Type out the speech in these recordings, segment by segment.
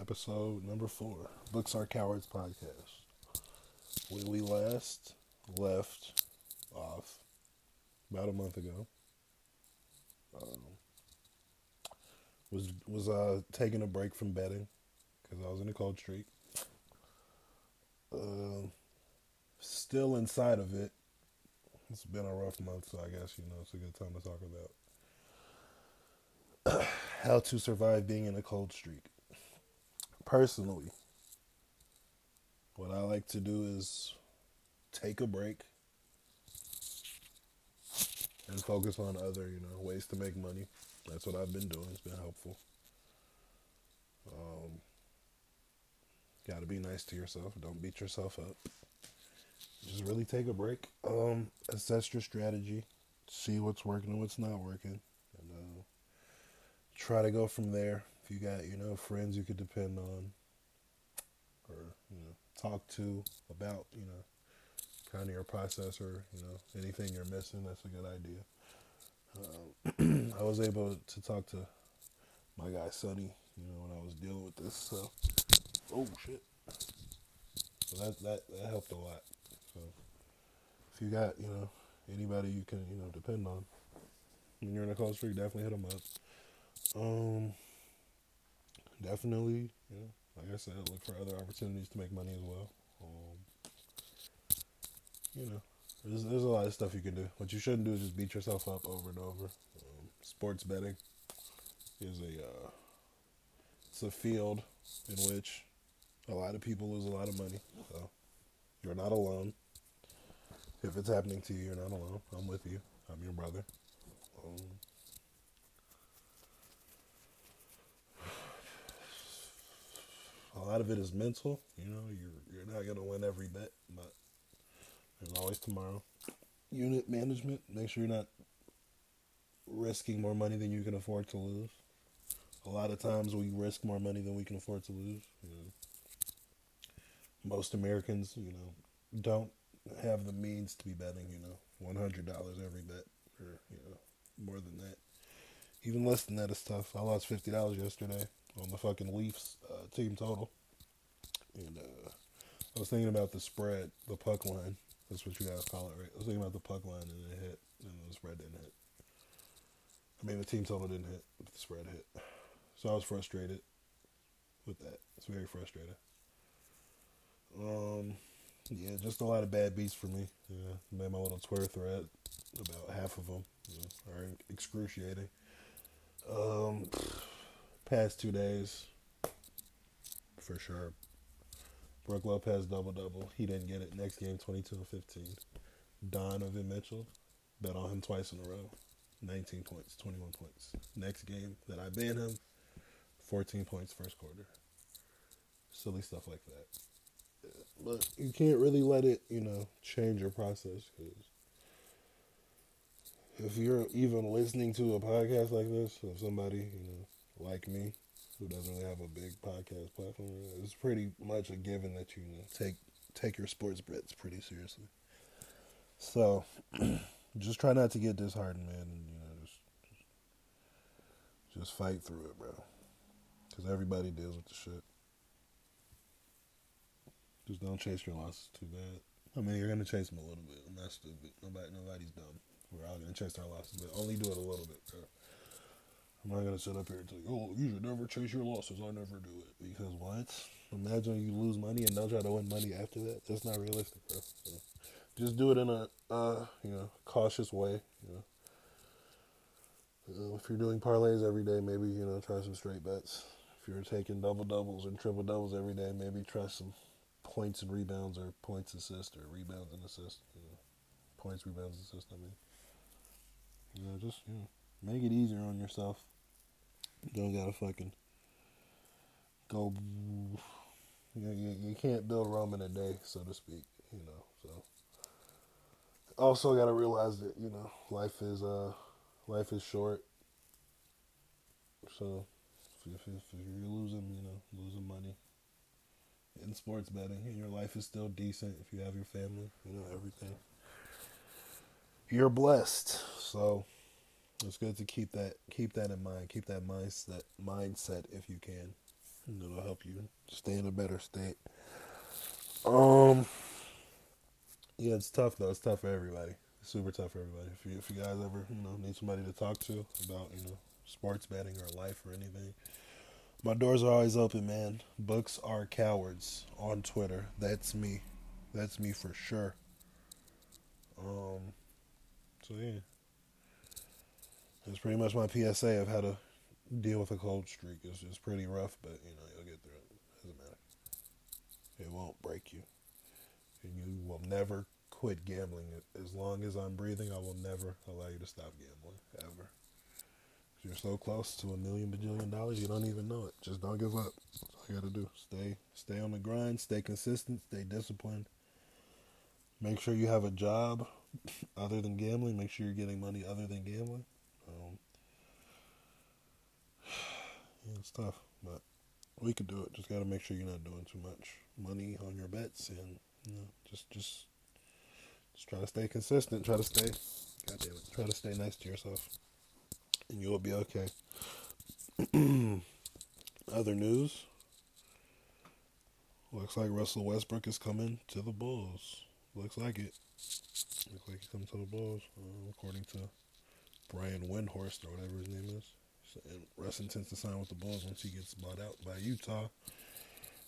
episode number four, Books Are Cowards podcast. When we last left off about a month ago, um, was was uh, taking a break from betting because I was in a cold streak. Uh, still inside of it. It's been a rough month, so I guess you know it's a good time to talk about how to survive being in a cold streak. Personally, what I like to do is take a break and focus on other, you know, ways to make money. That's what I've been doing. It's been helpful. Um, Got to be nice to yourself. Don't beat yourself up. Just really take a break. Um, assess your strategy. See what's working and what's not working, and uh, try to go from there. If you got you know friends you could depend on, or you know talk to about you know kind of your process or you know anything you're missing, that's a good idea. Um, I was able to talk to my guy Sonny, you know, when I was dealing with this. So, oh shit. So that that that helped a lot. So if you got you know anybody you can you know depend on when you're in a cold streak, definitely hit them up. Um, definitely, you know, like I said, look for other opportunities to make money as well. Um, you know, there's, there's a lot of stuff you can do. What you shouldn't do is just beat yourself up over and over. Um, sports betting is a uh, it's a field in which a lot of people lose a lot of money. So you're not alone. If it's happening to you, you're not alone. I'm with you. I'm your brother. Um, a lot of it is mental. You know, you're you're not gonna win every bet, but there's always tomorrow. Unit management. Make sure you're not risking more money than you can afford to lose. A lot of times we risk more money than we can afford to lose. You know. Most Americans, you know, don't have the means to be betting. You know, one hundred dollars every bet, or you know, more than that. Even less than that is tough. I lost fifty dollars yesterday on the fucking Leafs uh, team total, and uh, I was thinking about the spread, the puck line. That's what you guys call it, right? I was thinking about the puck line and it hit, and the spread didn't hit. I mean, the team total didn't hit, but the spread hit. So I was frustrated with that. It's very frustrating. Um, yeah, just a lot of bad beats for me. Yeah, made my little Twitter thread. About half of them know, are excruciating. Um, past two days, for sure. Brook Lopez double double. He didn't get it. Next game, twenty two and fifteen. Donovan Mitchell, bet on him twice in a row. 19 points, 21 points. Next game that I ban him, 14 points first quarter. Silly stuff like that. But you can't really let it, you know, change your process because if you're even listening to a podcast like this of somebody, you know, like me, who doesn't really have a big podcast platform, it's pretty much a given that you, know, take take your sports bets pretty seriously. So, just try not to get disheartened, man, and you know, just just, just fight through it, bro. Because everybody deals with the shit. Just don't chase your losses too bad. I mean, you're gonna chase them a little bit. I'm not stupid. Nobody, nobody's dumb. Chase our losses, but only do it a little bit. I'm not gonna sit up here and tell you, oh, you should never chase your losses. I never do it because what? Imagine you lose money and don't try to win money after that. That's not realistic, bro. So just do it in a, uh, you know, cautious way. You know, uh, if you're doing parlays every day, maybe you know try some straight bets. If you're taking double doubles and triple doubles every day, maybe try some points and rebounds or points assist or rebounds and assist. You know, points, rebounds, assist. I mean, you know, just you know, make it easier on yourself. You don't gotta fucking go. You, you, you can't build Rome in a day, so to speak. You know, so also gotta realize that you know life is uh life is short. So if, if, if you're losing, you know, losing money in sports betting, and your life is still decent if you have your family, you know, everything. You're blessed. So it's good to keep that keep that in mind. Keep that mindset mindset if you can. It'll help you stay in a better state. Um, yeah, it's tough though. It's tough for everybody. It's super tough for everybody. If you if you guys ever you know need somebody to talk to about you know sports betting or life or anything, my doors are always open, man. Books are cowards on Twitter. That's me. That's me for sure. Um, so yeah, that's pretty much my PSA of how to deal with a cold streak. It's just pretty rough, but you know you'll get through it. Doesn't matter. It won't break you, and you will never quit gambling. As long as I'm breathing, I will never allow you to stop gambling ever. You're so close to a million bajillion dollars, you don't even know it. Just don't give up. That's all you gotta do. Stay, stay on the grind. Stay consistent. Stay disciplined. Make sure you have a job other than gambling. Make sure you're getting money other than gambling. Um, yeah, it's tough, but we could do it. Just got to make sure you're not doing too much money on your bets, and you know, just just just try to stay consistent. Try to stay, God damn it, try to stay nice to yourself, and you will be okay. Other news. Looks like Russell Westbrook is coming to the Bulls. Looks like it. Looks like he's coming to the Bulls, uh, according to Brian Windhorst or whatever his name is. And Russ intends to sign with the Bulls once he gets bought out by Utah.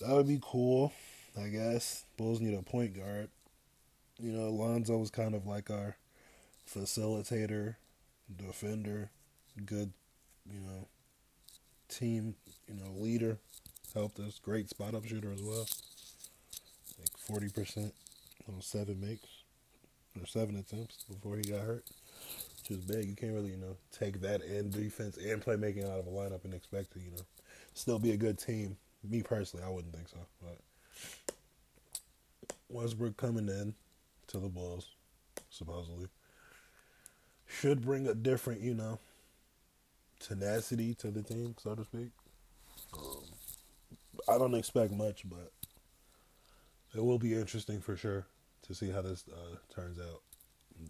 That would be cool, I guess. Bulls need a point guard. You know, Lonzo was kind of like our facilitator, defender, good, you know, team, you know, leader. Helped us. Great spot up shooter as well. Like 40% on seven makes, or seven attempts before he got hurt which is big. You can't really, you know, take that and defense and playmaking out of a lineup and expect to, you know, still be a good team. Me personally, I wouldn't think so. But Westbrook coming in to the Bulls, supposedly, should bring a different, you know, tenacity to the team, so to speak. Um, I don't expect much, but it will be interesting for sure to see how this uh, turns out.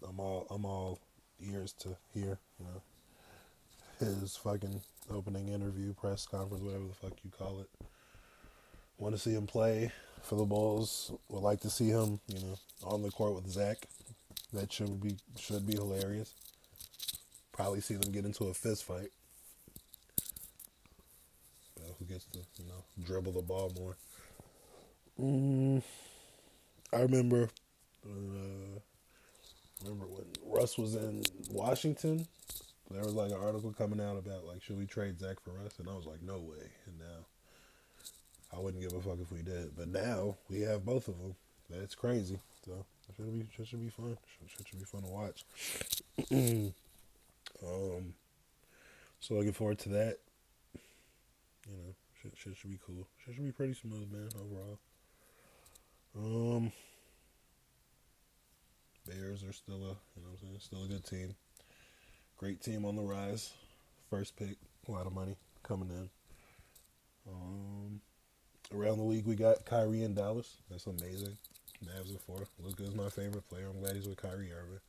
I'm all I'm all ears to hear, you know, his fucking opening interview, press conference, whatever the fuck you call it. Want to see him play for the Bulls. Would like to see him, you know, on the court with Zach. That should be should be hilarious. Probably see them get into a fist fight. Who gets to, you know, dribble the ball more? Mm, I remember. Russ was in Washington, there was like an article coming out about like should we trade Zach for Russ, and I was like, no way. And now I wouldn't give a fuck if we did, but now we have both of them. That's crazy. So it should be should, should be fun. Should, should be fun to watch. um, so looking forward to that. You know, should, should should be cool. Should should be pretty smooth, man. Overall. Um. Bears are still a you know I'm saying, still a good team. Great team on the rise. First pick, a lot of money coming in. Um, around the league we got Kyrie in Dallas. That's amazing. Mavs at four. Luka is my favorite player. I'm glad he's with Kyrie Irving.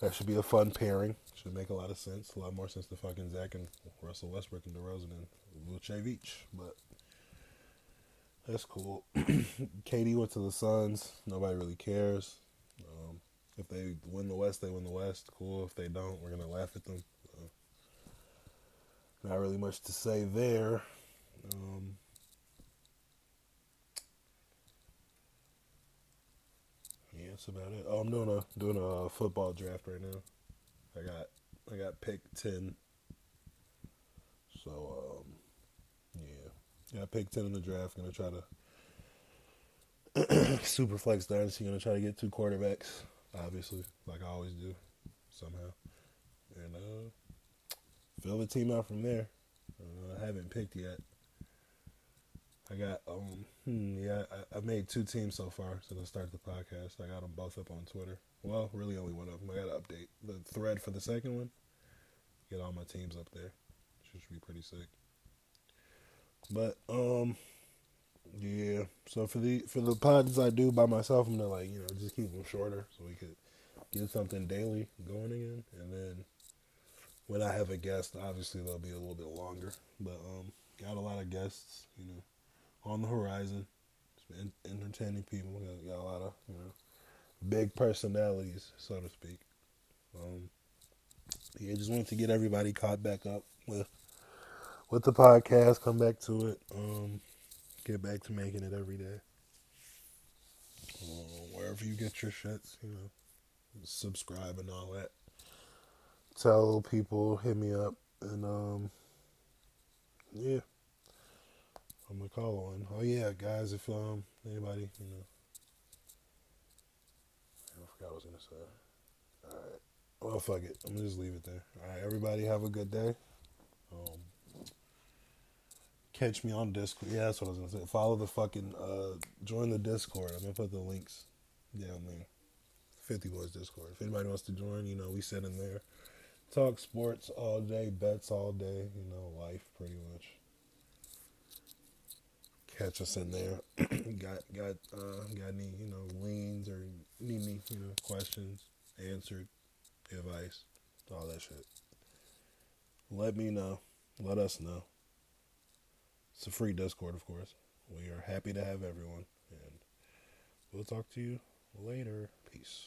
That should be a fun pairing. Should make a lot of sense. A lot more sense to fucking Zach and Russell Westbrook and DeRozan and Vucevic. But that's cool. KD went to the Suns. Nobody really cares. If they win the West, they win the West. Cool. If they don't, we're gonna laugh at them. not really much to say there. Um, yeah, that's about it. Oh, I'm doing a doing a football draft right now. I got I got pick ten. So um, yeah, got pick ten in the draft. Gonna try to super flex dynasty. Gonna try to get two quarterbacks, obviously, like I always do, somehow, and uh, fill the team out from there. Uh, I haven't picked yet. I got um hmm, yeah I, I made two teams so far since I started the podcast. I got them both up on Twitter. Well, really only one of them. I got to update the thread for the second one. Get all my teams up there. Should be pretty sick. But um yeah. So for the for the pods I do by myself, I'm gonna like you know just keep them shorter so we could get something daily going again, and then when I have a guest, obviously they'll be a little bit longer. But um, got a lot of guests, you know, on the horizon. Entertaining people. Got, got a lot of you know big personalities, so to speak. Um, yeah, just wanted to get everybody caught back up with with the podcast. Come back to it. Um, get back to making it every day. Uh, wherever you get your shits, you know, subscribe and all that. Tell people, hit me up, and um, yeah, I'm gonna call on. Oh yeah, guys, if um anybody, you know, I forgot what I was gonna say. All right. Well, fuck it. I'm gonna just leave it there. All right, everybody, have a good day. Catch me on Discord. Yeah, that's what I was gonna say. Follow the fucking. Uh, join the Discord. I'm gonna put the links down there. Fifty Boys Discord. If anybody wants to join, you know, we sit in there, talk sports all day, bets all day. You know, life pretty much. Catch us in there. got got uh, got any you know leans or need any you know questions answered advice, all that shit. Let me know. Let us know. It's a free Discord, of course. We are happy to have everyone. And we'll talk to you later. Peace.